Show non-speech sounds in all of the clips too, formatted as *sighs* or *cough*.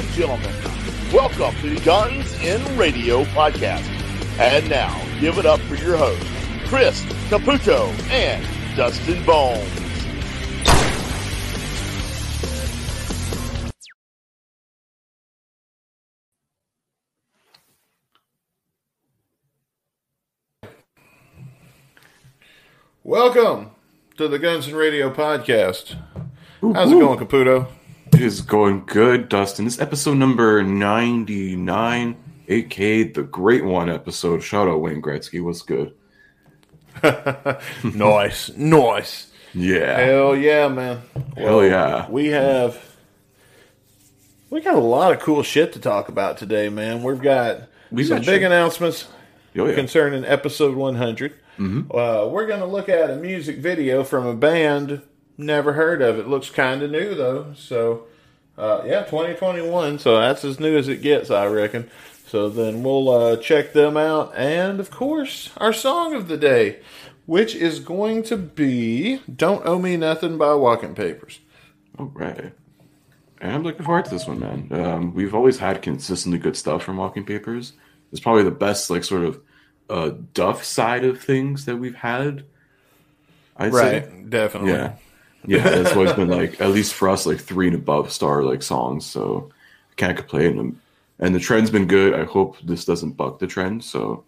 and gentlemen, welcome to the Guns and Radio podcast. And now, give it up for your hosts, Chris Caputo and Dustin Bones. Welcome to the Guns and Radio podcast. How's it going, Caputo? It is going good, Dustin. This episode number 99, aka the Great One episode. Shout out Wayne Gretzky. What's good? *laughs* nice, nice. Yeah. Hell yeah, man. Hell yeah. We have we got a lot of cool shit to talk about today, man. We've got We've some got big shit. announcements Oh, yeah. concerning episode 100. Uh, we're going to look at a music video from a band never heard of. It looks kind of new though. So, uh, yeah, 2021. So that's as new as it gets, I reckon. So then we'll uh, check them out, and of course, our song of the day, which is going to be "Don't Owe Me Nothing" by Walking Papers. All right. And I'm looking forward to this one, man. Um, we've always had consistently good stuff from Walking Papers. It's probably the best, like, sort of uh, Duff side of things that we've had. I'd say. definitely. Yeah. Yeah, *laughs* it's always been like at least for us like three and above star like songs, so I can't complain. And, and the trend's been good. I hope this doesn't buck the trend. So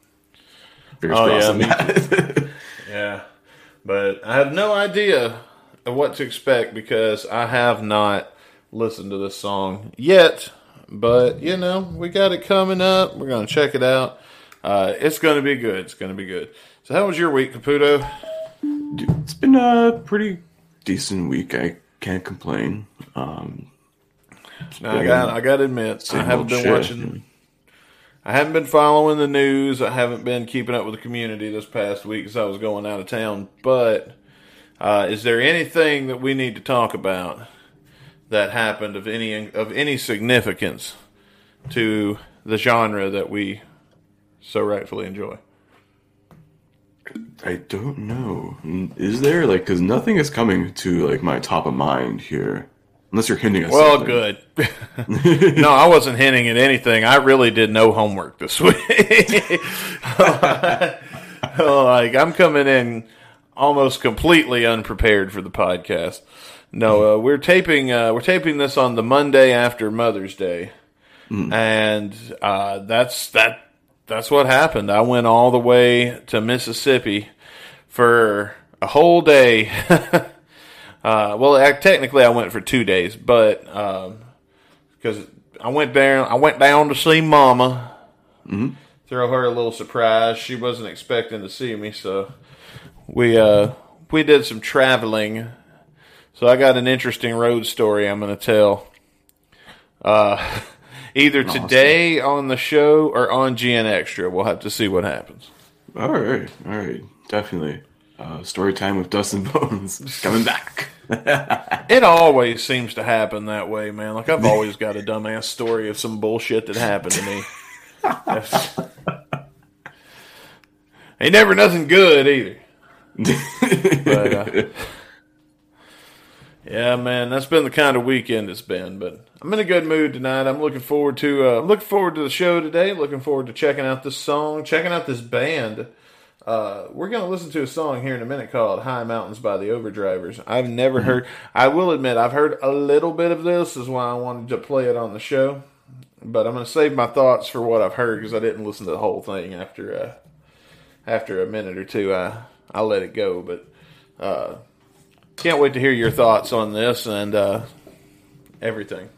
fingers Oh, crossed yeah. Yeah, but I have no idea of what to expect because I have not listened to this song yet. But you know, we got it coming up. We're gonna check it out. Uh, it's gonna be good. It's gonna be good. So, how was your week, Caputo? Dude, it's been a pretty decent week. I can't complain. Um, Now, I got I got to admit, I haven't been shit. watching. I haven't been following the news. I haven't been keeping up with the community this past week because I was going out of town. But uh, is there anything that we need to talk about that happened of any of any significance to the genre that we so rightfully enjoy? I don't know. Is there like because nothing is coming to like my top of mind here, unless you're hinting at Well, something. good. *laughs* no, I wasn't hinting at anything. I really did no homework this *laughs* week. like I'm coming in almost completely unprepared for the podcast. No, uh, we're taping. Uh, we're taping this on the Monday after Mother's Day, and uh, that's that. That's what happened. I went all the way to Mississippi for a whole day. *laughs* uh, well, I, technically, I went for two days, but because I went there, I went down to see Mama. Throw her a little surprise. She wasn't expecting to see me, so we uh, we did some traveling. So I got an interesting road story I'm going to tell. Uh, *laughs* either today on the show or on GN Extra. We'll have to see what happens. All right, all right, definitely. Uh, story time with Dustin *laughs* Bones coming back. *laughs* It always seems to happen that way, man. Like I've always got a dumbass story of some bullshit that happened to me. *laughs* Ain't never nothing good either. But, uh, yeah, man, that's been the kind of weekend it's been. But I'm in a good mood tonight. I'm looking forward to uh, I'm looking forward to the show today. Looking forward to checking out this song, checking out this band. Uh, we're gonna listen to a song here in a minute called "High Mountains" by the Overdrivers. I've never heard. I will admit I've heard a little bit of this. Is why I wanted to play it on the show. But I'm gonna save my thoughts for what I've heard because I didn't listen to the whole thing after uh, after a minute or two. I I let it go, but uh, can't wait to hear your thoughts on this and uh, everything.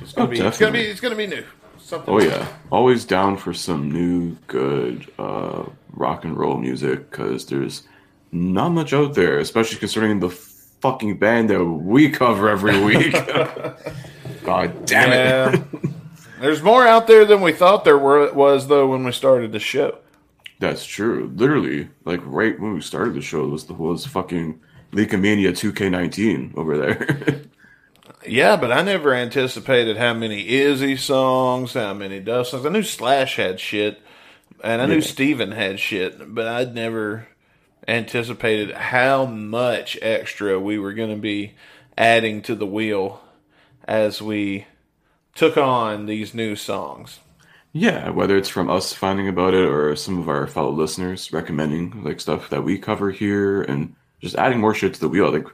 It's gonna Oh, be it's gonna be it's gonna be new. Something Oh yeah, always down for some new good uh, rock and roll music because there's not much out there, especially considering the fucking band that we cover every week. *laughs* God damn it! Yeah. *laughs* There's more out there than we thought there were, was, though, when we started the show. That's true. Literally, like right when we started the show was the was fucking Leakomania 2K19 over there. *laughs* Yeah, but I never anticipated how many Izzy songs, how many Dust songs. I knew Slash had shit, and I knew Steven had shit, but I'd never anticipated how much extra we were going to be adding to the wheel as we took on these new songs. Yeah, whether it's from us finding about it or some of our fellow listeners recommending like stuff that we cover here and just adding more shit to the wheel. Like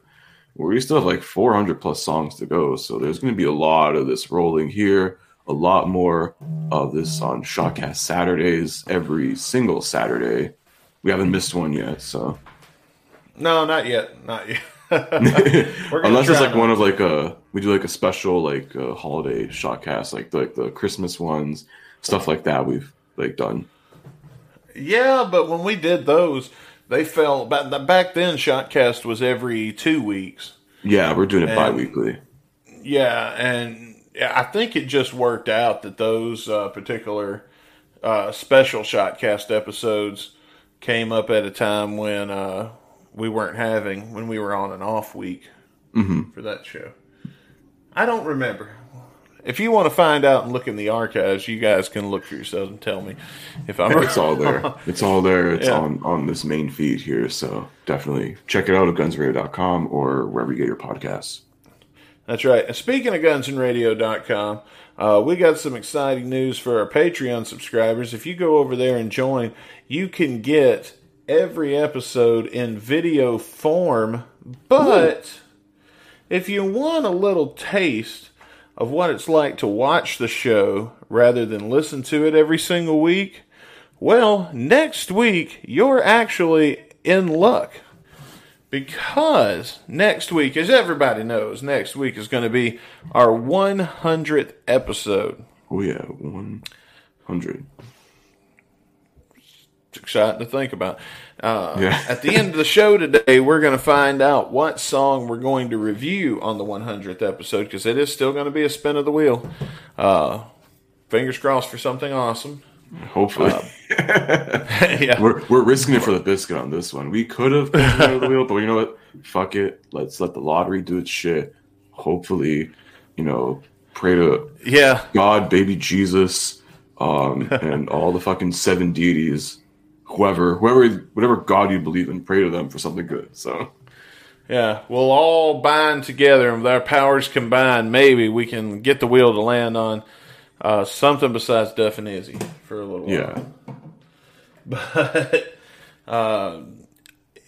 we still have like 400 plus songs to go, so there's going to be a lot of this rolling here. A lot more of this on Shotcast Saturdays every single Saturday. We haven't missed one yet, so No, not yet, not yet. *laughs* Unless it's like one of like a we do like a special like uh, holiday shotcast like like the Christmas ones stuff like that we've like done. Yeah, but when we did those, they fell back. Back then, Shotcast was every two weeks. Yeah, we're doing it And- bi-weekly. Yeah, and I think it just worked out that those uh, particular uh, special Shotcast episodes came up at a time when uh, we weren't having when we were on an off week for that show. I don't remember. If you want to find out and look in the archives, you guys can look for yourselves and tell me if I'm It's all there. *laughs* It's all there. It's Yeah. on on this main feed here. So definitely check it out at gunsradio.com or wherever you get your podcasts. That's right. And speaking of gunsandradio.com, uh, we got some exciting news for our Patreon subscribers. If you go over there and join, you can get every episode in video form. But if you want a little taste of what it's like to watch the show rather than listen to it every single week, well, next week you're actually in luck because next week, as everybody knows, next week is going to be our 100th episode. Oh yeah, one hundred. It's exciting to think about. Uh, Yeah. at the end of the show today, we're going to find out what song we're going to review on the 100th episode because it is still going to be a spin of the wheel. Uh, fingers crossed for something awesome. Hopefully. *laughs* *laughs* yeah. we're we're risking it for the biscuit on this one. We could have the wheel, but you know what? Fuck it. Let's let the lottery do its shit. Hopefully, you know, pray to Yeah. God, baby Jesus, um, and all the fucking seven deities, whoever, whoever, whatever God you believe in, pray to them for something good. So, Yeah, we'll all bind together, and with our powers combined, maybe we can get the wheel to land on uh, something besides Duff and Izzy for a little while. yeah, *laughs* But uh,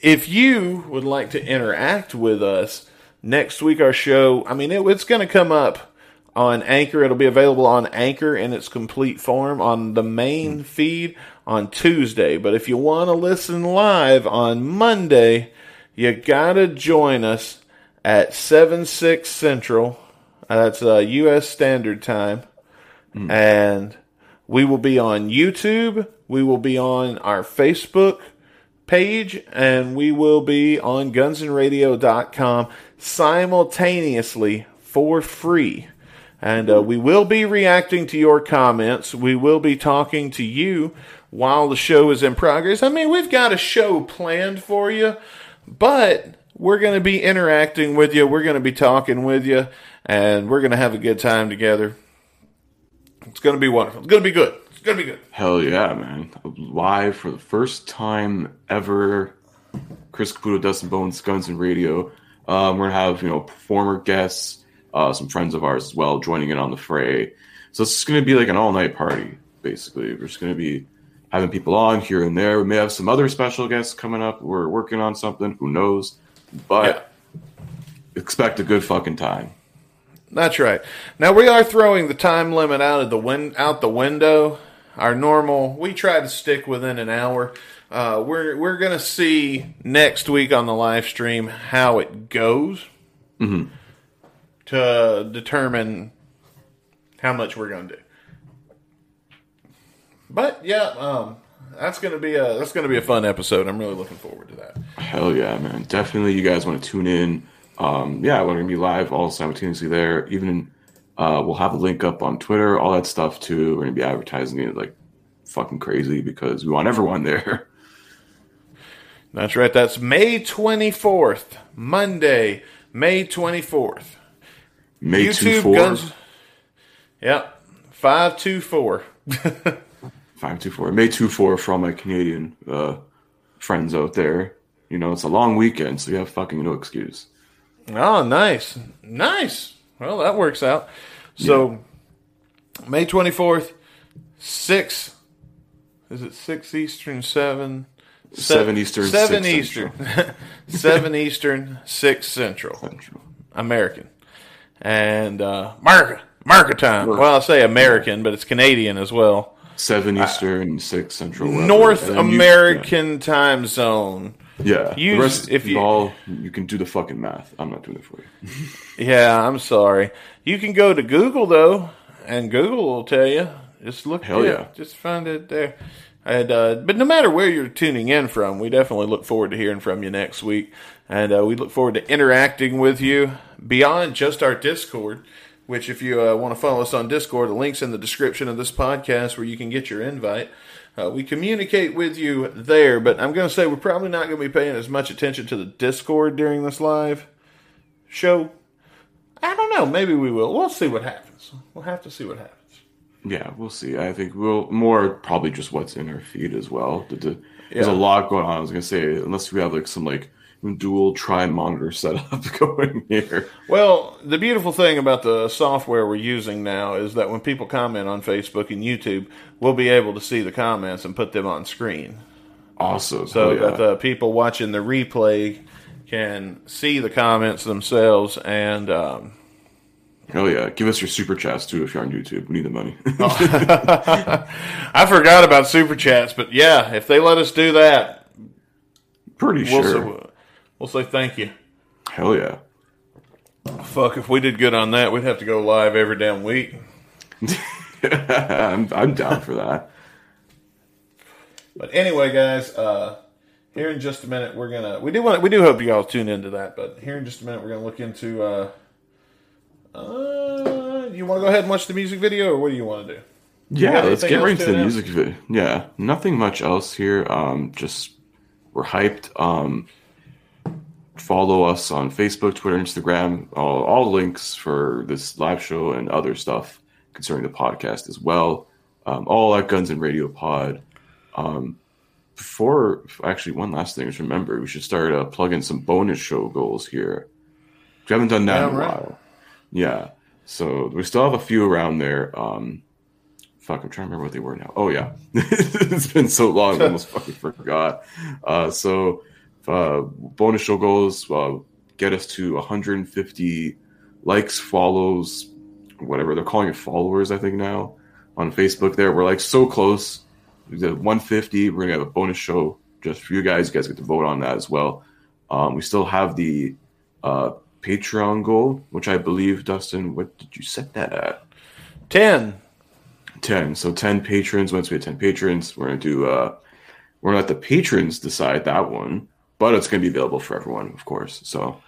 if you would like to interact with us next week, our show, I mean, it, it's going to come up on Anchor. It'll be available on Anchor in its complete form on the main feed on Tuesday. But if you want to listen live on Monday, you got to join us at 7 6 Central. That's uh, U.S. Standard Time. And we will be on YouTube. We will be on our Facebook page. And we will be on gunsandradio.com simultaneously for free. And uh, we will be reacting to your comments. We will be talking to you while the show is in progress. I mean, we've got a show planned for you, but we're going to be interacting with you. We're going to be talking with you, and we're going to have a good time together. It's going to be wonderful. It's going to be good. It's going to be good. hell yeah, man! Live for the first time ever, Chris Caputo, Dustin Bones, Guns and Radio. Um, we're gonna have you know performer guests, uh, some friends of ours as well joining in on the fray. So it's just gonna be like an all night party, basically. We're just gonna be having people on here and there. We may have some other special guests coming up. We're working on something. Who knows? But expect a good fucking time. That's right. Now we are throwing the time limit out of the win- out the window. Our normal, we try to stick within an hour. Uh, we're we're gonna see next week on the live stream how it goes to determine how much we're gonna do. But yeah, um, that's gonna be a that's gonna be a fun episode. I'm really looking forward to that. Hell yeah, man! Definitely, you guys want to tune in. Um, yeah, we're gonna be live all simultaneously there. Even uh, we'll have a link up on Twitter, all that stuff too. We're gonna be advertising it like fucking crazy because we want everyone there. *laughs* That's right. That's May 24th, Monday, May 24th. May two YouTube four guns. Yep, five two four. *laughs* five two four May two four for all my Canadian uh, friends out there. You know, it's a long weekend, so you have fucking no excuse. Oh, nice, nice. Well, that works out. So, May 24th, 6. Is it 6 Eastern, 7? Seven Eastern, 7 six Eastern. *laughs* 7 Eastern, 6 Central. Central. American. And uh, America. America time. Well, I say American, but it's Canadian as well. Seven Eastern, six Central. whatever. North then you- American time zone. Yeah. Use- the rest, if you- you all, you can do the fucking math. I'm not doing it for you. *laughs* Yeah, I'm sorry. You can go to Google though, and Google will tell you. Just look. Hell yeah. Just find it there. And uh, but no matter where you're tuning in from, we definitely look forward to hearing from you next week, and uh, we look forward to interacting with you beyond just our Discord. Which, if you uh, want to follow us on Discord, the link's in the description of this podcast where you can get your invite. Uh, we communicate with you there, but I'm going to say we're probably not going to be paying as much attention to the Discord during this live show. I don't know. Maybe we will. We'll see what happens. We'll have to see what happens. Yeah, we'll see. I think we'll more probably just what's in our feed as well. The- the- There's Yeah. a lot going on. I was gonna say unless we have like some like dual tri monitor setup *laughs* going here. Well, the beautiful thing about the software we're using now is that when people comment on Facebook and YouTube, we'll be able to see the comments and put them on screen. Awesome. So yeah. that the people watching the replay can see the comments themselves and um, Hell yeah. Give us your super chats too if you're on YouTube. We need the money. *laughs* *laughs* I forgot about super chats, but yeah, if they let us do that, Pretty we'll sure. say, we'll say thank you. Hell yeah. Fuck, if we did good on that, we'd have to go live every damn week. *laughs* I'm, I'm down for that. But anyway, guys, uh, here in just a minute we're gonna we do want we do hope you all tune into that. But here in just a minute we're gonna look into. Uh, uh, you want to go ahead and watch the music video, or what do you want to do? Yeah, let's get right into to the music video. Yeah, nothing much else here. Um, just we're hyped. Um, follow us on Facebook, Twitter, Instagram. All, all links for this live show and other stuff concerning the podcast as well. Um, all at Guns and Radio Pod. Um, before, actually, one last thing is remember we should start uh, plugging some bonus show goals here. We haven't done that Yeah, in a right. while. Yeah, so we still have a few around there. Um, fuck, I'm trying to remember what they were now. Oh yeah, *laughs* it's been so long, I almost fucking forgot. Uh, so uh, bonus show goals uh, get us to 150 likes, follows, whatever they're calling it, followers. I think now on Facebook. There, we're like so close. We did 150. We're gonna have a bonus show just for you guys. You guys get to vote on that as well. Um, we still have the uh, Patreon goal, which I believe, Dustin, what did you set that at? Ten. 10 so 10 patrons once we have 10 patrons we're going to do uh we're going to let the patrons decide that one but it's going to be available for everyone of course so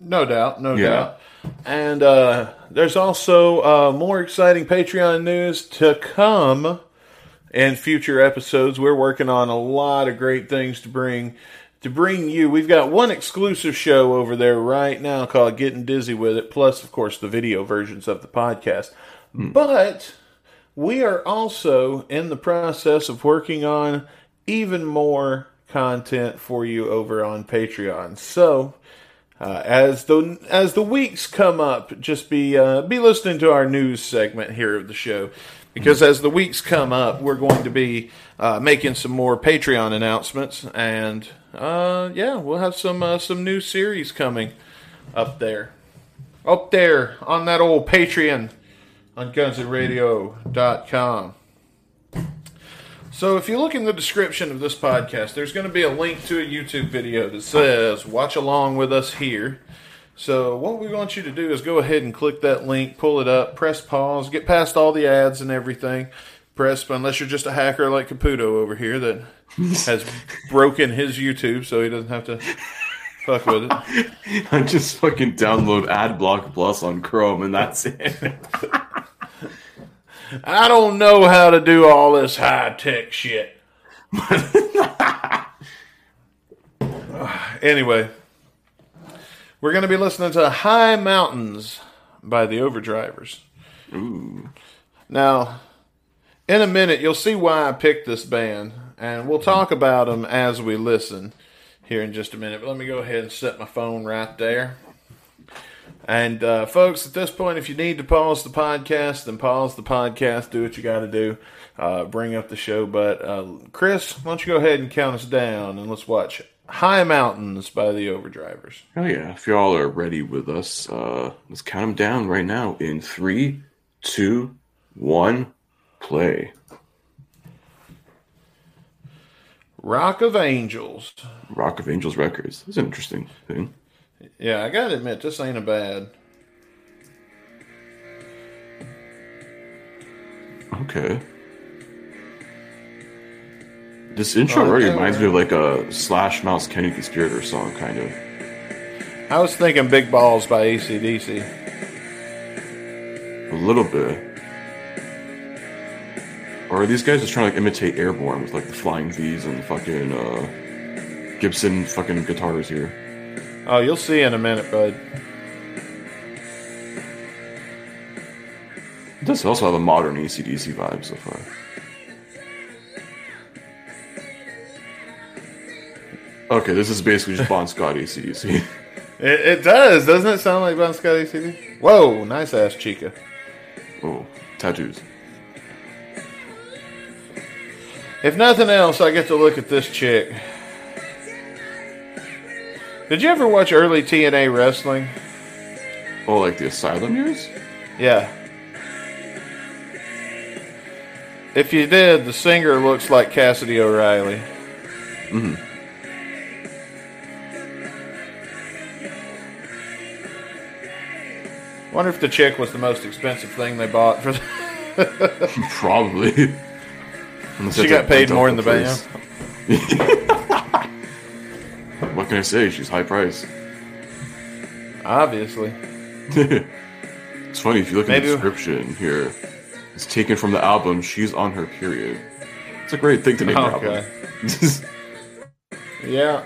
No doubt, no Yeah. doubt. And uh, there's also uh, more exciting Patreon news to come in future episodes. We're working on a lot of great things to bring to bring you. We've got one exclusive show over there right now called Getting Dizzy with It, plus of course the video versions of the podcast. But we are also in the process of working on even more content for you over on Patreon. So, uh, as the as the weeks come up, just be uh, be listening to our news segment here of the show, because as the weeks come up, we're going to be uh, making some more Patreon announcements, and uh, yeah, we'll have some uh, some new series coming up there, up there on that old Patreon on GunsAndRadio.com. So if you look in the description of this podcast, there's going to be a link to a YouTube video that says "Watch along with us here." So what we want you to do is go ahead and click that link, pull it up, press pause, get past all the ads and everything. Press, unless you're just a hacker like Caputo over here that *laughs* has broken his YouTube, so he doesn't have to fuck with it. *laughs* i just fucking download adblock plus on chrome and that's it *laughs* I don't know how to do all this high tech shit. *laughs* anyway, we're going to be listening to High Mountains by the Overdrivers. Ooh. Now, in a minute, you'll see why I picked this band, and we'll talk about them as we listen here in just a minute. But let me go ahead and set my phone right there. And uh, folks, at this point, if you need to pause the podcast, then pause the podcast. Do what you got to do. Uh, bring up the show. But uh, Chris, why don't you go ahead and count us down, and let's watch High Mountains by the Overdrivers. Oh yeah, if y'all are ready with us, uh, let's count them down right now in three, two, one, play. Rock of Angels. Rock of Angels Records. That's an interesting thing. Yeah, I gotta admit, this ain't a bad. Okay. This intro Oh, already reminds me of like a Slash Myles Kennedy Conspirator song, kind of. I was thinking Big Balls by ACDC. A little bit. Or are these guys just trying to like imitate Airbourne with like the flying V's and the fucking uh, Gibson fucking guitars here? Oh, you'll see in a minute, bud. It does also have a modern ACDC vibe so far. Okay, this is basically just Bon Scott ACDC. *laughs* It, it does, doesn't it sound like Bon Scott ACDC? Whoa, nice ass chica. oh, tattoos. If nothing else, I get to look at this chick. Did you ever watch early TNA wrestling? Oh, like the Asylum years? Yeah. If you did, the singer looks like Cassidy O'Reilly. Hmm Wonder if the chick was the most expensive thing they bought for. *laughs* Probably. Unless She got paid more in the place. *laughs* what can I say? She's high price. Obviously. *laughs* It's funny if you look at the description here. It's taken from the album "She's on Her Period." It's a great thing to name Okay. *laughs* Yeah.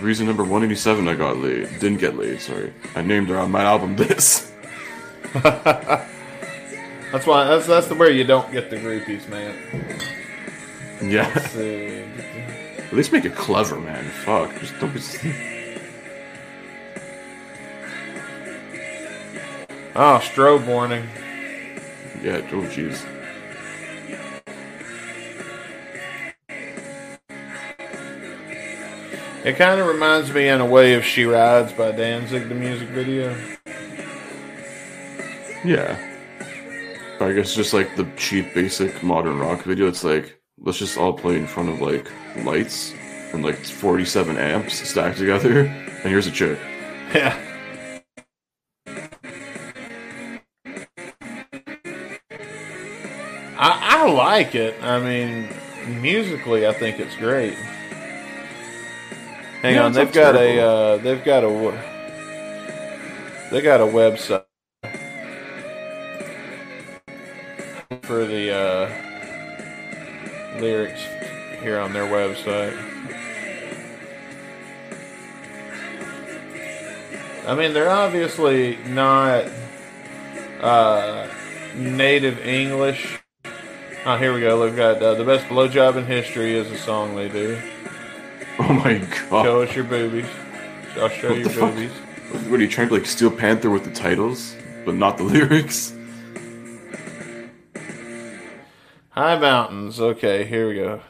Reason number one eighty seven: I got laid. Didn't get laid. Sorry. I named her on my album this. *laughs* That's why that's that's the where you don't get the groupies, man. Yeah. At least make it clever, man. Fuck. Just don't be. Oh, strobe warning. Yeah. Oh, jeez. It kind of reminds me in a way of She Rides by Danzig, the music video. Yeah. I guess just like the cheap, basic modern rock video. It's like let's just all play in front of like lights and like forty seven amps stacked together, and here's a chick. Yeah. I, I like it. I mean, musically, I think it's great. Hang Yeah, on, they've got a uh, they've got a w- they got a website for the uh, lyrics here on their website. I mean, they're obviously not uh, native English. Oh, here we go. They've got uh, the best blowjob in history is a song they do. *laughs* Oh my god! Show us your boobies. I'll show What you fuck? boobies. What are you trying to like Steel Panther with the titles, but not the *laughs* lyrics? High mountains. Okay, here we go.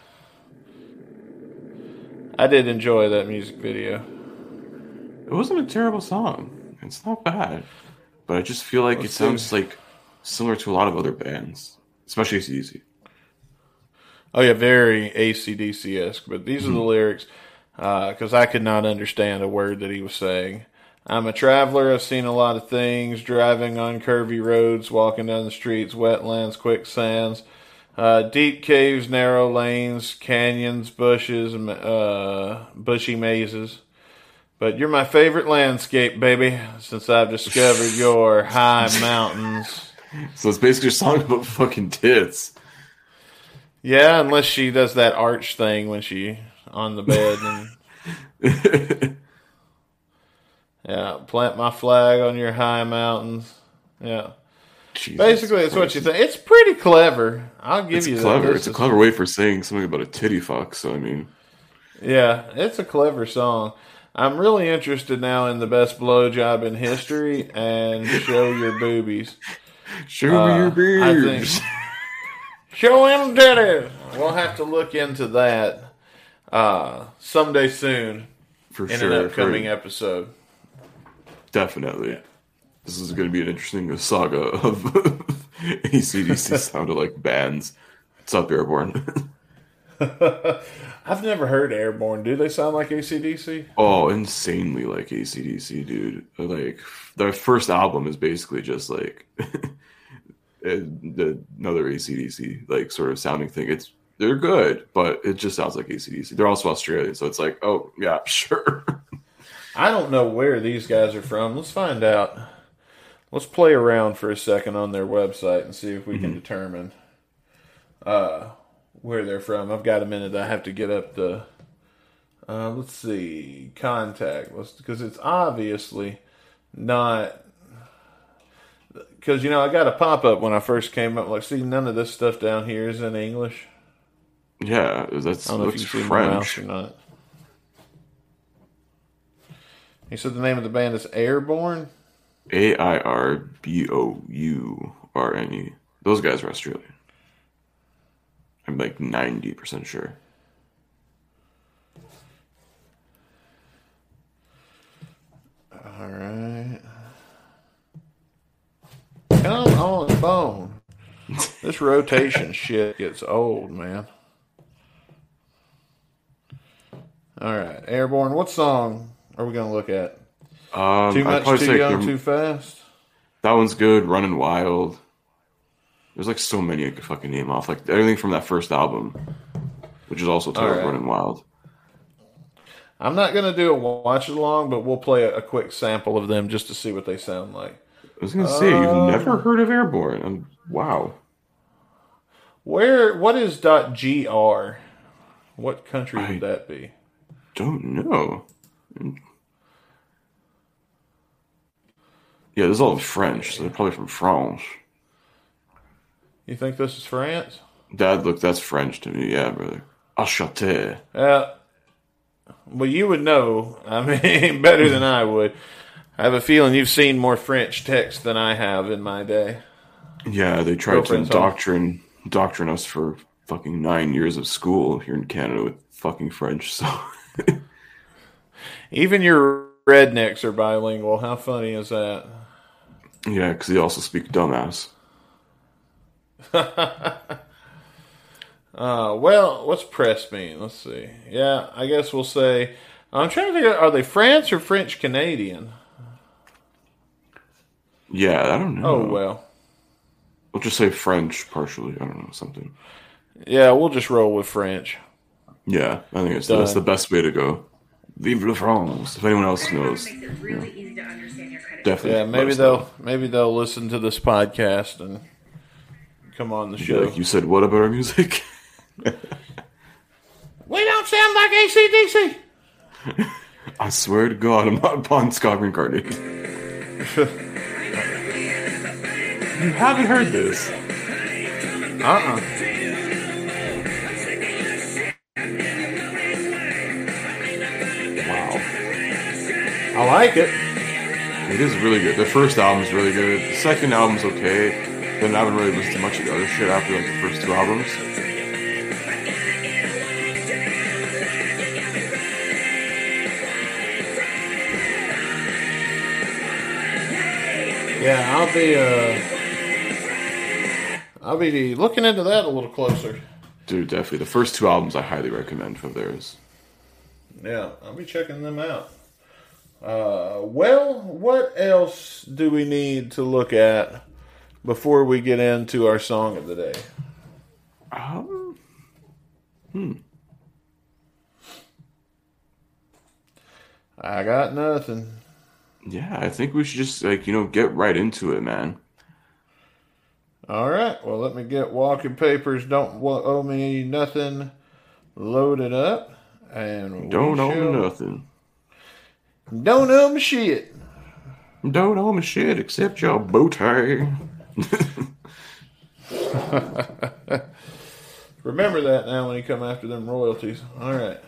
I did enjoy that music video. It wasn't a terrible song. It's not bad, but I just feel like Let's it sounds see. like similar to a lot of other bands, especially ACDC. Oh yeah, very ACDC esque. But these are the hmm. lyrics uh, because I could not understand a word that he was saying. I'm a traveler. I've seen a lot of things. Driving on curvy roads, walking down the streets, wetlands, quicksands, uh, deep caves, narrow lanes, canyons, bushes, uh, bushy mazes. But you're my favorite landscape, baby, since I've discovered your high *laughs* mountains. So it's basically a song about fucking tits. Yeah, unless she does that arch thing when she on the bed and *laughs* yeah, plant my flag on your high mountains. Yeah, Jesus basically, it's what you think. It's pretty clever. I'll give It's you clever. that. It's a clever way for saying something about a titty fuck. So I mean, Yeah, it's a clever song. I'm really interested now in the best blowjob in history and show your boobies. *laughs* Show me your I think- *laughs* Show him titties. We'll have to look into that uh, someday soon For in sure. an upcoming for- episode. definitely. This is going to be an interesting saga of *laughs* ACDC *laughs* sounded like bands. What's up, Airbourne? *laughs* I've never heard Airbourne. Do they sound like ACDC? oh, insanely like ACDC, dude. Like, their first album is basically just like eh, another ACDC, like, sort of sounding thing. It's They're good, but it just sounds like ACDC. They're also Australian, so it's like, oh, yeah, sure. I don't know where these guys are from. Let's find out. Let's play around for a second on their website and see if we can determine uh, where they're from. I've got a minute. I have to get up the. Uh, let's see contact. Let's because it's obviously not. Because you know I got a pop up when I first came up. Like, see, none of this stuff down here is in English. yeah, that's I don't know if looks you see mouse French. or not. He said the name of the band is Airbourne. A I R B O U R N E. Those guys are Australian. I'm like 90% sure. All right. Come on, bone. This rotation *laughs* shit gets old, man. All right, Airbourne. What song are we gonna look at? Um, Too much, too young, too fast. that one's good. Running Wild. There's like so many I could fucking name off. Like everything from that first album, which is also titled Alright. Running Wild. I'm not gonna do a watch along, but we'll play a, a quick sample of them just to see what they sound like. I was gonna say you've never heard of Airbourne. Um, wow. Where? What is .gr? What country I- would that be? Don't know. Yeah, this is all in French, so they're probably from France. You think this is France? Dad, look, that's French to me. Yeah, brother. Acheter. Uh, well, you would know. I mean, *laughs* better than I would. I have a feeling you've seen more French text than I have in my day. Yeah, they tried to Girlfriend's doctrine doctrine us for fucking nine years of school here in Canada with fucking French. So *laughs* Even your rednecks are bilingual. How funny is that? Yeah, because they also speak dumbass. *laughs* Uh, well, what's press mean? Let's see. Yeah, I guess we'll say. I'm trying to figure out are they France or French Canadian? Yeah, I don't know. Oh, well. We'll just say French partially. I don't know something. Yeah, we'll just roll with French. Yeah, I think it's, that's the best way to go. Vive la France! If anyone else knows, makes it really easy to understand your credit. definitely. Yeah, maybe they'll maybe they'll listen to this podcast and come on the show. Like you said, what about our music? *laughs* we don't sound like ACDC. *laughs* I swear to God, I'm not Bon Scott reincarnated. *laughs* you haven't heard this. Uh-uh. Wow. I like it. It is really good. The first album is really good. The second album's okay. Then I haven't really listened to much of the other shit after like the first two albums. Yeah, I'll be uh I'll be looking into that a little closer. Dude, definitely. The first two albums I highly recommend from theirs. Yeah, I'll be checking them out. Uh, well, what else do we need to look at before we get into our song of the day? Um, hmm. I got nothing. yeah, I think we should just like, you know, get right into it, man. All right. Well, let me get walking papers. Don't owe me nothing. Loaded up, and Don't shall- own nothing. Don't owe me shit. Don't own me shit except your bow tie. Remember that now when you come after them royalties. All right.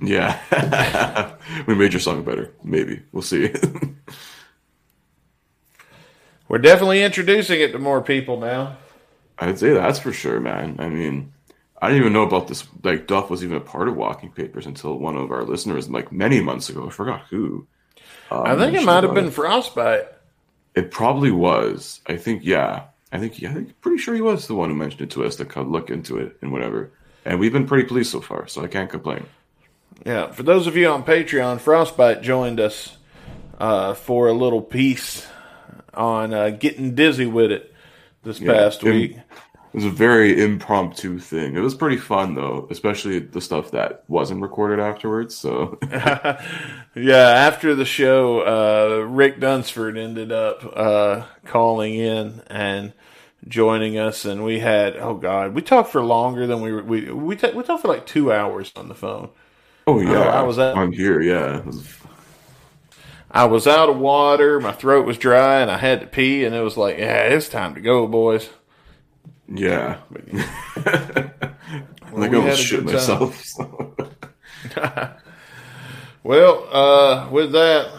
Yeah, *laughs* we made your song better. Maybe we'll see. We're definitely introducing it to more people now. I'd say that's for sure, man. I mean, I didn't even know about this. Like Duff was even a part of Walking Papers until one of our listeners, like many months ago, I forgot who. Um, I think it might have been it. Frostbite. It probably was. I think, yeah. I think, yeah, I think pretty sure he was the one who mentioned it to us to come look into it and whatever. And we've been pretty pleased so far, so I can't complain. Yeah, for those of you on Patreon, Frostbite joined us uh, for a little piece on uh, getting dizzy with it this yeah, past week. It was a very impromptu thing. It was pretty fun though, especially the stuff that wasn't recorded afterwards. So, *laughs* yeah, after the show, uh, Rick Dunsford ended up uh, calling in and joining us, and we had oh god, we talked for longer than we we we, t- we talked for like two hours on the phone. Oh yeah, uh, I was at, on here. Yeah, I was out of water, my throat was dry, and I had to pee, and it was like, yeah, it's time to go, boys. Yeah. well, *laughs* like I almost shit myself. So. *laughs* well, uh, with that,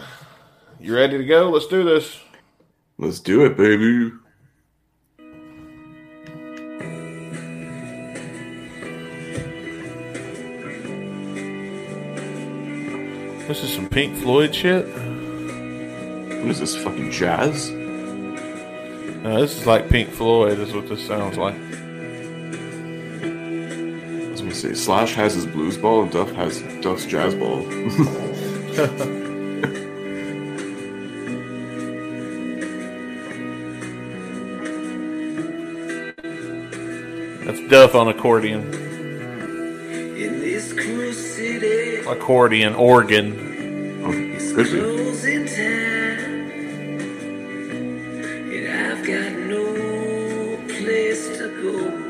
you ready to go? Let's do this. Let's do it, baby. This is some Pink Floyd shit. What is this fucking jazz? No, this is like Pink Floyd, is what this sounds like. I was gonna say Slash has his blues ball and Duff has Duff's jazz ball. *laughs* That's Duff on accordion. Accordion, organ. Oh, could be.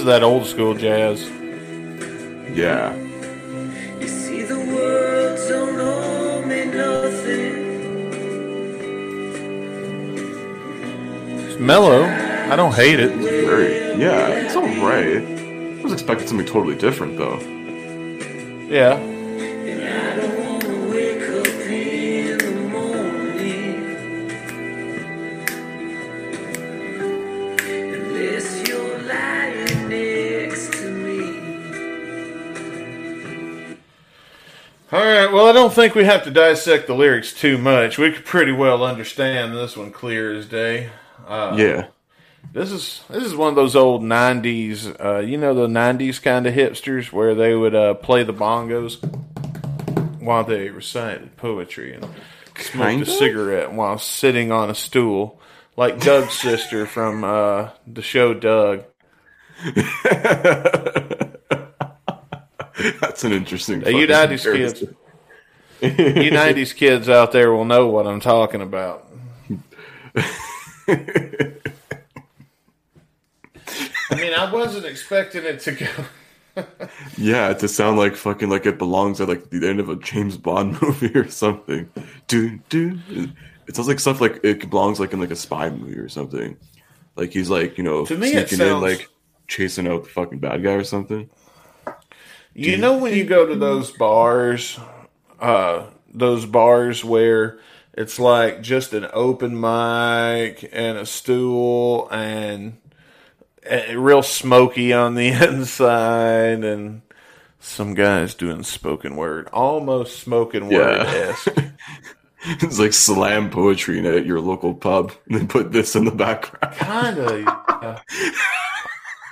is that old school jazz. Yeah. You see the words don't owe me nothing. It's mellow. I don't hate it. It's very, yeah, it's alright. I was expecting something totally different though. Yeah. All right. Well, I don't think we have to dissect the lyrics too much. We could pretty well understand this one clear as day. Uh, yeah. This is this is one of those old '90s, uh, you know, the '90s kind of hipsters where they would uh, play the bongos while they recited poetry and smoked a cigarette while sitting on a stool, like Doug's sister from uh, the show Doug. *laughs* That's an interesting. you '90s kids, you '90s kids out there will know what I'm talking about. *laughs* I mean, I wasn't expecting it to go. *laughs* yeah, to sound like fucking like it belongs at like the end of a James Bond *laughs* movie or something. Dude, dude, it sounds like stuff like it belongs like in like a spy movie or something. Like he's like you know to me sneaking sounds... in like chasing out the fucking bad guy or something. You know when you go to those bars uh, those bars where it's like just an open mic and a stool and real smoky on the *laughs* inside and some guys doing spoken word, almost spoken word esque. *laughs* *laughs* it's like slam poetry at your local pub, and then put this in the background. Kind of. Yeah.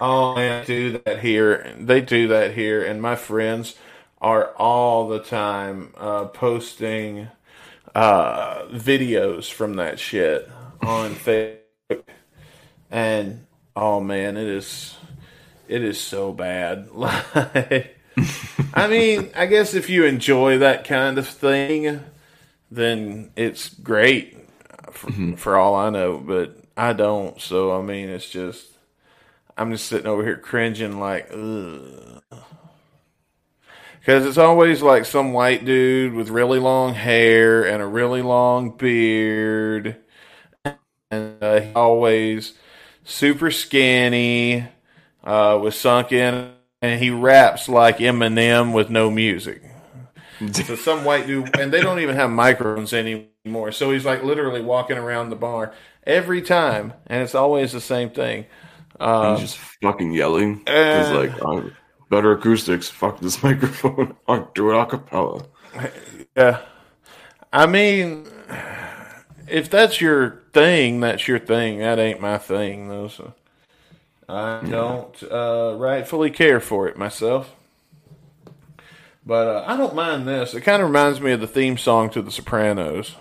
oh, man, do that here. They do that here, and my friends are all the time uh, posting uh, videos from that shit on Facebook, and oh man, it is it is so bad. *laughs* I mean, I guess if you enjoy that kind of thing, then it's great for, mm-hmm. for all I know. But I don't, so I mean, it's just I'm just sitting over here cringing like. Because it's always like some white dude with really long hair and a really long beard. And uh, he always super skinny, uh, with sunken, and he raps like Eminem with no music. so some white dude, and they don't even have microphones anymore. So he's like literally walking around the bar every time, and it's always the same thing. Um, He's just fucking yelling. He's uh, like, oh, better acoustics. Fuck this *laughs* microphone. I'll do it a cappella. Yeah. I mean, if that's your thing, that's your thing. That ain't my thing, though. So I don't uh, rightfully care for it myself. But uh, I don't mind this. It kind of reminds me of the theme song to The Sopranos.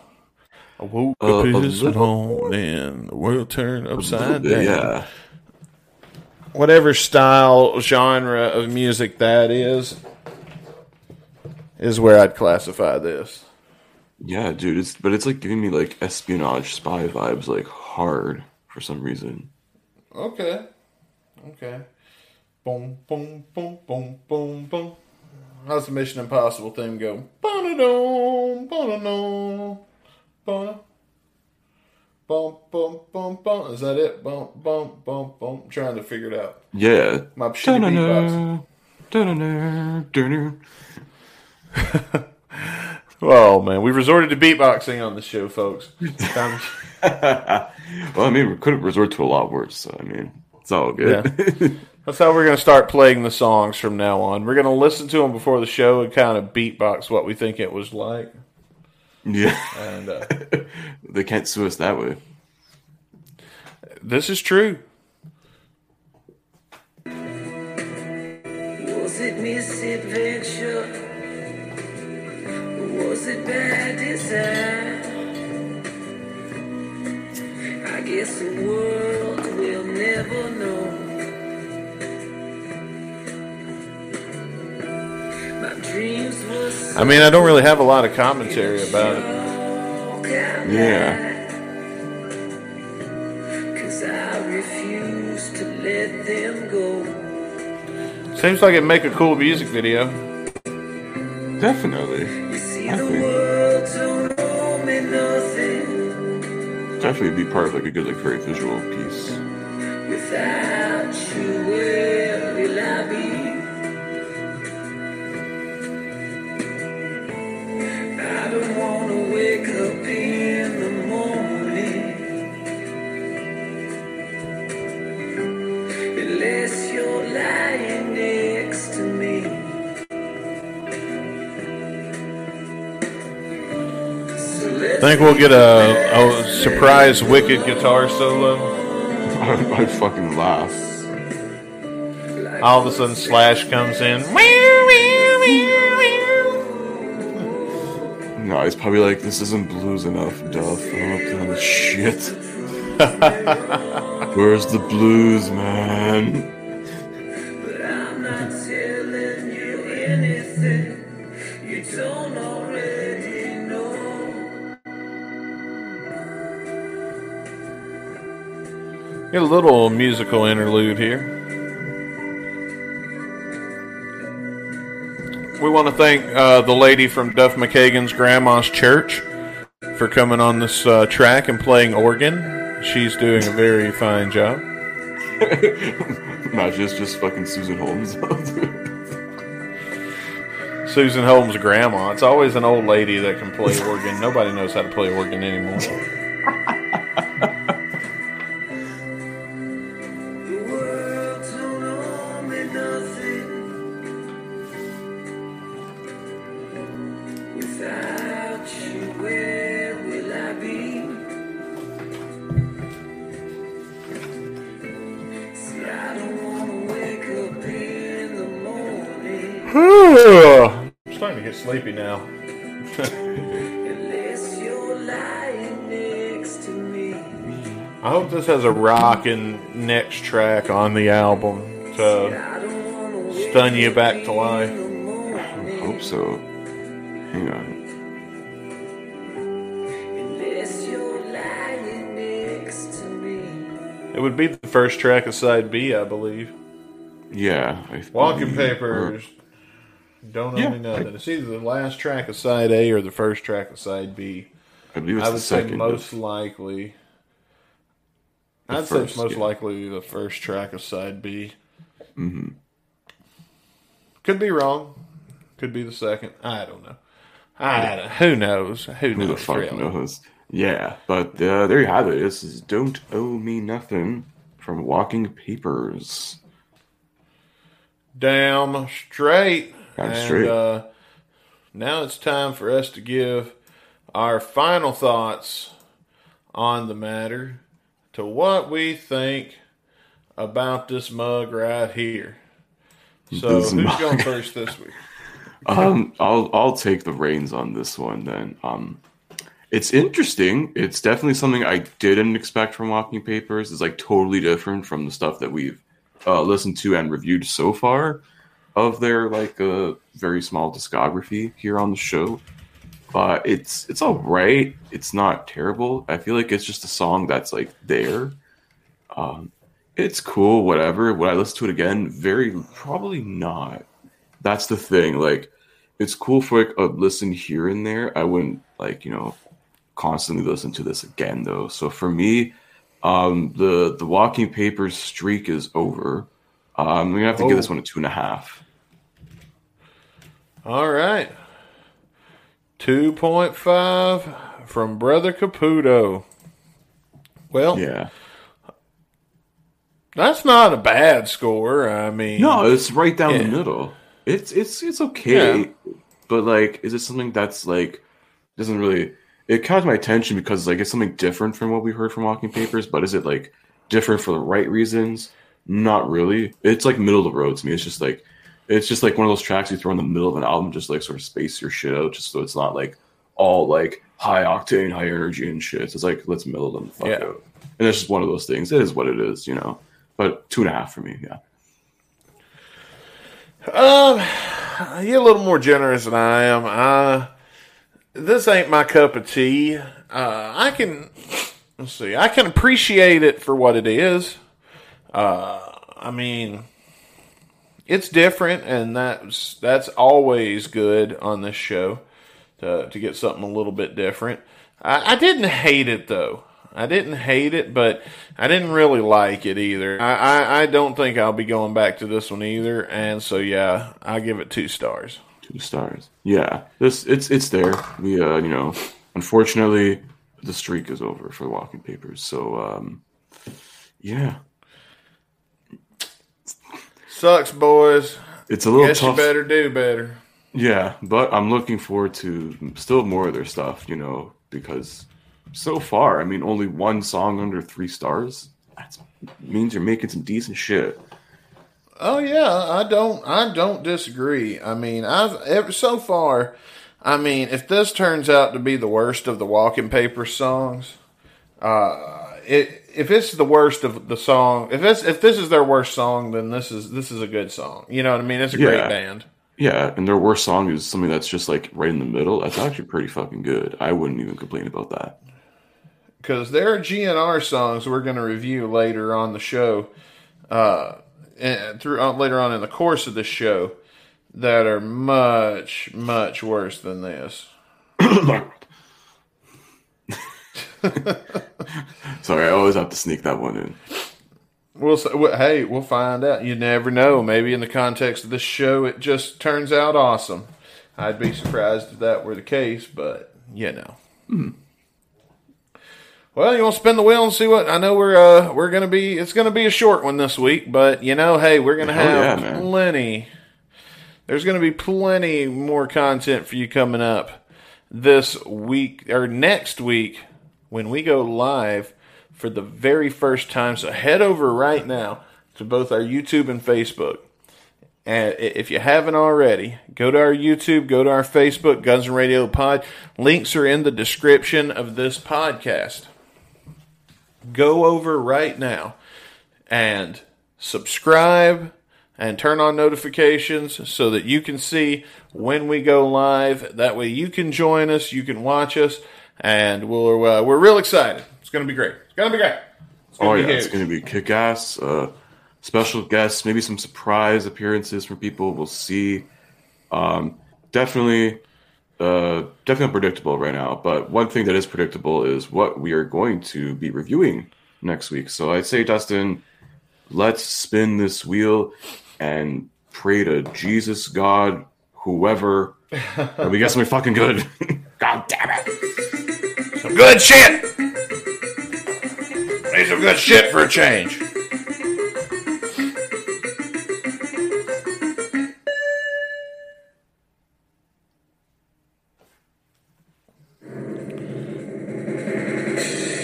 I woke Uh, up this morning, the world turned upside down. yeah. Whatever style, genre of music that is, is where I'd classify this. Yeah, dude. It's but it's like giving me like espionage spy vibes, like hard for some reason. Okay. Okay. Boom, boom, boom, boom, boom, boom. How's the Mission Impossible theme go? Ba-da-dum, ba-da-dum, ba- Bum, bum, bum, bum. Is that it? Bum, bum, bum, bum. I'm trying to figure it out. Yeah. My shitty beatbox. *laughs* Da-na-na, da-na-na, da-na. Oh, man. We've resorted to beatboxing on the show, folks. *laughs* Well, I mean, we could have resorted to a lot worse. So I mean, it's all good. *laughs* That's how we're going to start playing the songs from now on. We're going to listen to them before the show and kind of beatbox what we think it was like. yeah. And uh, *laughs* they can't sue us that way. this is true. I mean, I don't really have a lot of commentary about it. Yeah. Cause I refuse to let them go. Seems like it'd make a cool music video. Definitely. I think- world don't owe me nothing. Definitely be part of like a good, like very visual piece. Without you, where will I be? Think we'll get a, a surprise wicked guitar solo. I, *laughs* I fucking laugh. All of a sudden, Slash comes in. No, he's probably like, this isn't blues enough, Duff. I don't know shit. *laughs* Where's the blues, man? Get a little musical interlude here. We want to thank uh, the lady from Duff McKagan's Grandma's Church for coming on this uh, track and playing organ. She's doing a very fine job. *laughs* Not just just fucking Susan Holmes. *laughs* Susan Holmes' grandma. It's always an old lady that can play organ. Nobody knows how to play organ anymore. Sleepy now. unless you're lying next to me. I hope this has a rocking next track on the album to I don't wanna wake stun you back to life. in the morning Hope so. Hang on. unless you're lying next to me. It would be the first track of side B, I believe. Yeah. I Walking believe- Papers, Don't owe Yeah, me nothing. It's either the last track of side A or the first track of side B. I believe it's I the would say second. most likely. The I'd say it's most yeah. likely the first track of side B. Mm-hmm. Could be wrong. Could be the second. I don't know. I don't, who knows? Who Who the knows? fuck really? knows? Yeah, but uh, there you have it. This is "Don't Owe Me Nothing" from Walking Papers. Damn straight. Damn and, straight. Uh, now it's time for us to give our final thoughts on the matter to what we think about this mug right here. So This who's mug. going first this week? *laughs* Um, I'll I'll take the reins on this one then. Um, it's interesting. It's definitely something I didn't expect from Walking Papers. It's like totally different from the stuff that we've uh, listened to and reviewed so far of their like uh, very small discography here on the show. But it's it's all right. It's not terrible. I feel like it's just a song that's like there. Um, it's cool, whatever. Would I listen to it again? Very probably not. That's the thing. Like, it's cool for like a listen here and there. I wouldn't like you know constantly listen to this again though. So for me, um, the the Walking Papers streak is over. Um, I'm gonna have to Oh. give this one a two and a half. All right. 2.5 from Brother Caputo. Well, Yeah. that's not a bad score. I mean, No, it's right down Yeah. the middle. It's it's it's okay, Yeah. but like, is it something that's like doesn't really? It caught my attention because like it's something different from what we heard from Walking Papers, but is it like different for the right reasons? Not really. It's like middle of the road to me. It's just like it's just like one of those tracks you throw in the middle of an album, just like sort of space your shit out, just so it's not like all like high octane, high energy and shit. It's like let's mellow them the fuck Yeah. out. And it's just one of those things. It is what it is, you know. But two and a half for me, yeah. Um, you're a little more generous than I am. Uh, this ain't my cup of tea. Uh, I can, let's see, I can appreciate it for what it is. Uh, I mean, it's different, and that's that's always good on this show to to get something a little bit different. I, I didn't hate it though. I didn't hate it, but I didn't really like it either. I, I, I don't think I'll be going back to this one either, and so yeah, I give it two stars. Two stars. Yeah, this it's it's there. We uh, you know, unfortunately, the streak is over for Walking Papers. So um, yeah, Sucks, boys. it's a little Guess you tough. better do better. Yeah, but I'm looking forward to still more of their stuff. You know, because so far, I mean, only one song under three stars. That means you're making some decent shit. Oh yeah, I don't I don't disagree. I mean, I've ever so far. I mean, if this turns out to be the worst of the Walking Paper songs, uh, it if it's the worst of the song, if it's if this is their worst song, then this is this is a good song. You know what I mean? It's a great band. Yeah, and their worst song is something that's just like right in the middle. That's actually pretty fucking good. I wouldn't even complain about that. because there are GNR songs we're going to review later on the show, uh, and through uh, later on in the course of this show, that are much much worse than this. *coughs* *coughs* *laughs* Sorry, I always have to sneak that one in. We'll s- w- hey, we'll find out. You never know. Maybe in the context of this show, it just turns out awesome. I'd be surprised if that were the case, but you know. Well, you want to spin the wheel and see what I know. We're uh we're gonna be. It's gonna be a short one this week, but you know, hey, we're gonna Hell have yeah, plenty. There's gonna be plenty more content for you coming up this week or next week when we go live for the very first time. So head over right now to both our YouTube and Facebook. And if you haven't already, go to our YouTube, go to our Facebook, Guns and Radio Pod. Links are in the description of this podcast. Go over right now and subscribe and turn on notifications so that you can see when we go live. That way you can join us, you can watch us, and we're uh, we're real excited. It's going to be great. It's going to be great. It's gonna Oh be yeah, it's going to be kick ass. Uh, special guests, maybe some surprise appearances from people. We'll see. Um, definitely, uh, definitely unpredictable right now. But one thing that is predictable is what we are going to be reviewing next week. So I'd say, Dustin, let's spin this wheel and pray to Jesus, God, whoever. we get something fucking good. *laughs* God damn good shit. Need some good shit for a change.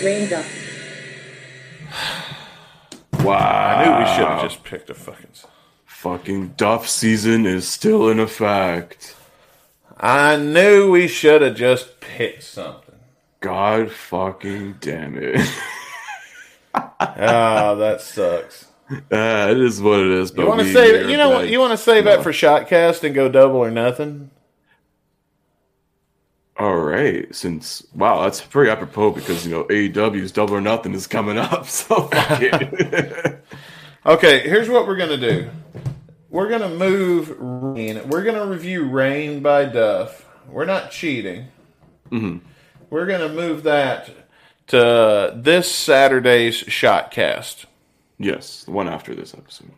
Raindrop. *sighs* Wow. I knew we should have just picked a fucking. song. Fucking Duff season is still in effect. I knew we should have just picked something. God fucking damn it. *laughs* Ah, that sucks. Uh, it is what it is. But You want to save? You know what? You want to save that for Shotcast and go double or nothing? All right, since wow, that's pretty apropos because you know AEW's Double or Nothing is coming up, *laughs* so fuck it. *laughs* Okay, here's what we're gonna do. We're gonna move Rain. We're gonna review Rain by Duff. We're not cheating. We're gonna move that to this Saturday's Shotcast. yes, the one after this episode.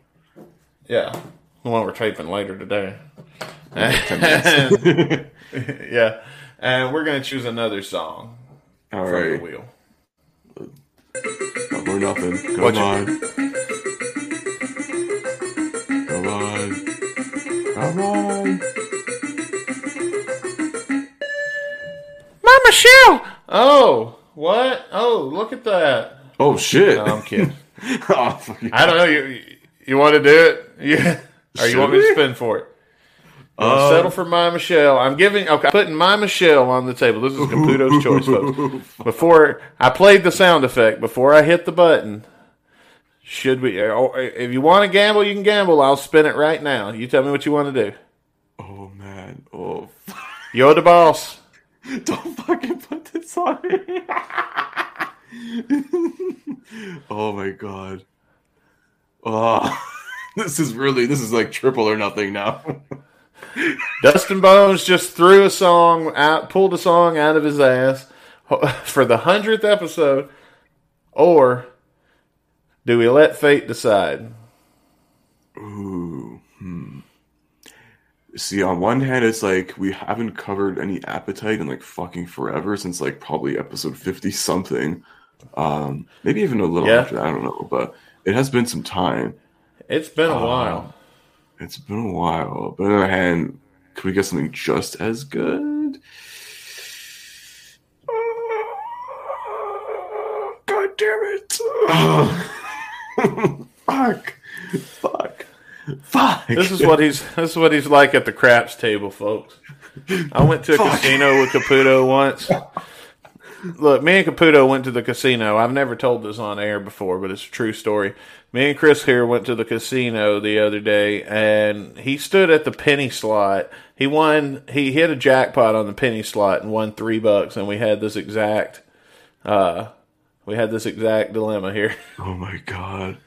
Yeah, the one we're taping later today. *laughs* *laughs* Yeah, and we're gonna choose another song All from right, the wheel. Or Nothing. Come on, come on, come on. My Michelle. Oh, what? Oh, look at that. Oh shit! No, I'm kidding. *laughs* oh. I don't know. You you want to do it? *laughs* Yeah. Or you want me to spin for it? You wanna Uh, settle for my Michelle. I'm giving. Okay, I'm putting my Michelle on the table. This is Caputo's *laughs* choice, folks. Before I played the sound effect, before I hit the button, should we? Or if you want to gamble, you can gamble. I'll spin it right now. You tell me what you want to do. Oh man! Oh, You're the boss. *laughs* don't fucking put this on me. *laughs* oh my god! Oh, *laughs* this is really this is like triple or nothing now. Dustin Bones just threw a song out, pulled a song out of his ass for the hundredth episode, or do we let fate decide? Ooh. See, on one hand, it's like we haven't covered any appetite in like fucking forever since like probably episode fifty something. Um, maybe even a little Yeah. after that. I don't know, but it has been some time. It's been a while. It's been a while. But on the other hand, could we get something just as good? God damn it! *laughs* Fuck! Fuck! This is what he's. This is what he's like at the craps table, folks. I went to a casino with Caputo once. Look, me and Caputo went to the casino. I've never told this on air before, but it's a true story. Me and Chris here went to the casino the other day, and he stood at the penny slot. He won. He hit a jackpot on the penny slot and won three bucks. And we had this exact. Uh, we had this exact dilemma here. Oh my god.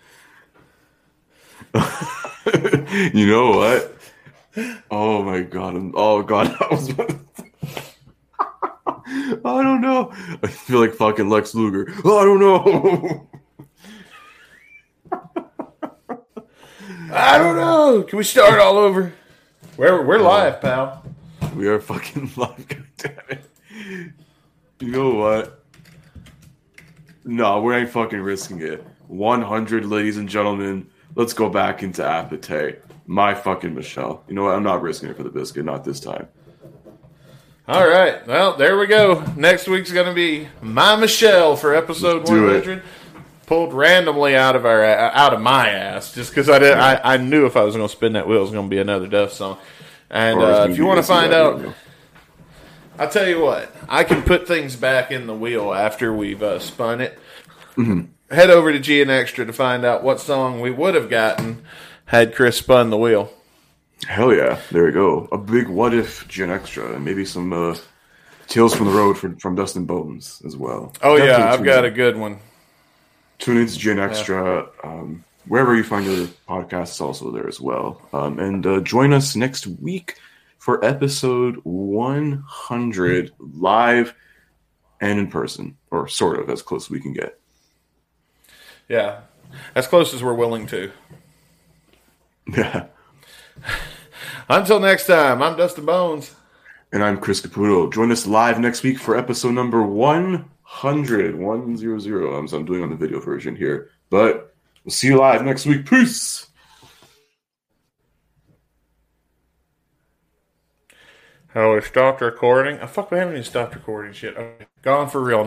*laughs* you know what? Oh my god. I'm, oh god. *laughs* I was *laughs* I don't know. I feel like fucking Lex Luger. Oh, I don't know. I don't know. Can we start all over? We're we're live, pal. we are fucking live. God damn it. You know what? No, we ain't fucking risking it. 100, ladies and gentlemen. Let's go back into appetite. My fucking Michelle. You know what? I'm not risking it for the biscuit. Not this time. All right. Well, there we go. Next week's going to be my Michelle for episode Do it. 100. Pulled randomly out of our out of my ass just because I did. I, I knew if I was going to spin that wheel, it was going to be another Duff song. And uh, if you want to find out, don't. I'll tell you what. I can put things back in the wheel after we've uh, spun it. Mm-hmm. Head over to G and Extra to find out what song we would have gotten had Chris spun the wheel. Hell yeah, there we go. A big what if Gen Extra, and maybe some uh, Tales from the Road from, from Dustin Bones as well. Oh yeah, I've got in. a good one. Tune into Gen Extra. Um, wherever you find your podcasts, also there as well. Um, and uh, join us next week for episode 100 live and in person, or sort of as close as we can get. Yeah, as close as we're willing to. Yeah. *laughs* Until next time, I'm Dustin Bones. And I'm Chris Caputo. Join us live next week for episode number 100. 100. I'm, I'm doing on the video version here. But we'll see you live next week. Peace. Oh, we stopped recording. Oh, fuck, we haven't even stopped recording shit. Okay. Gone for real.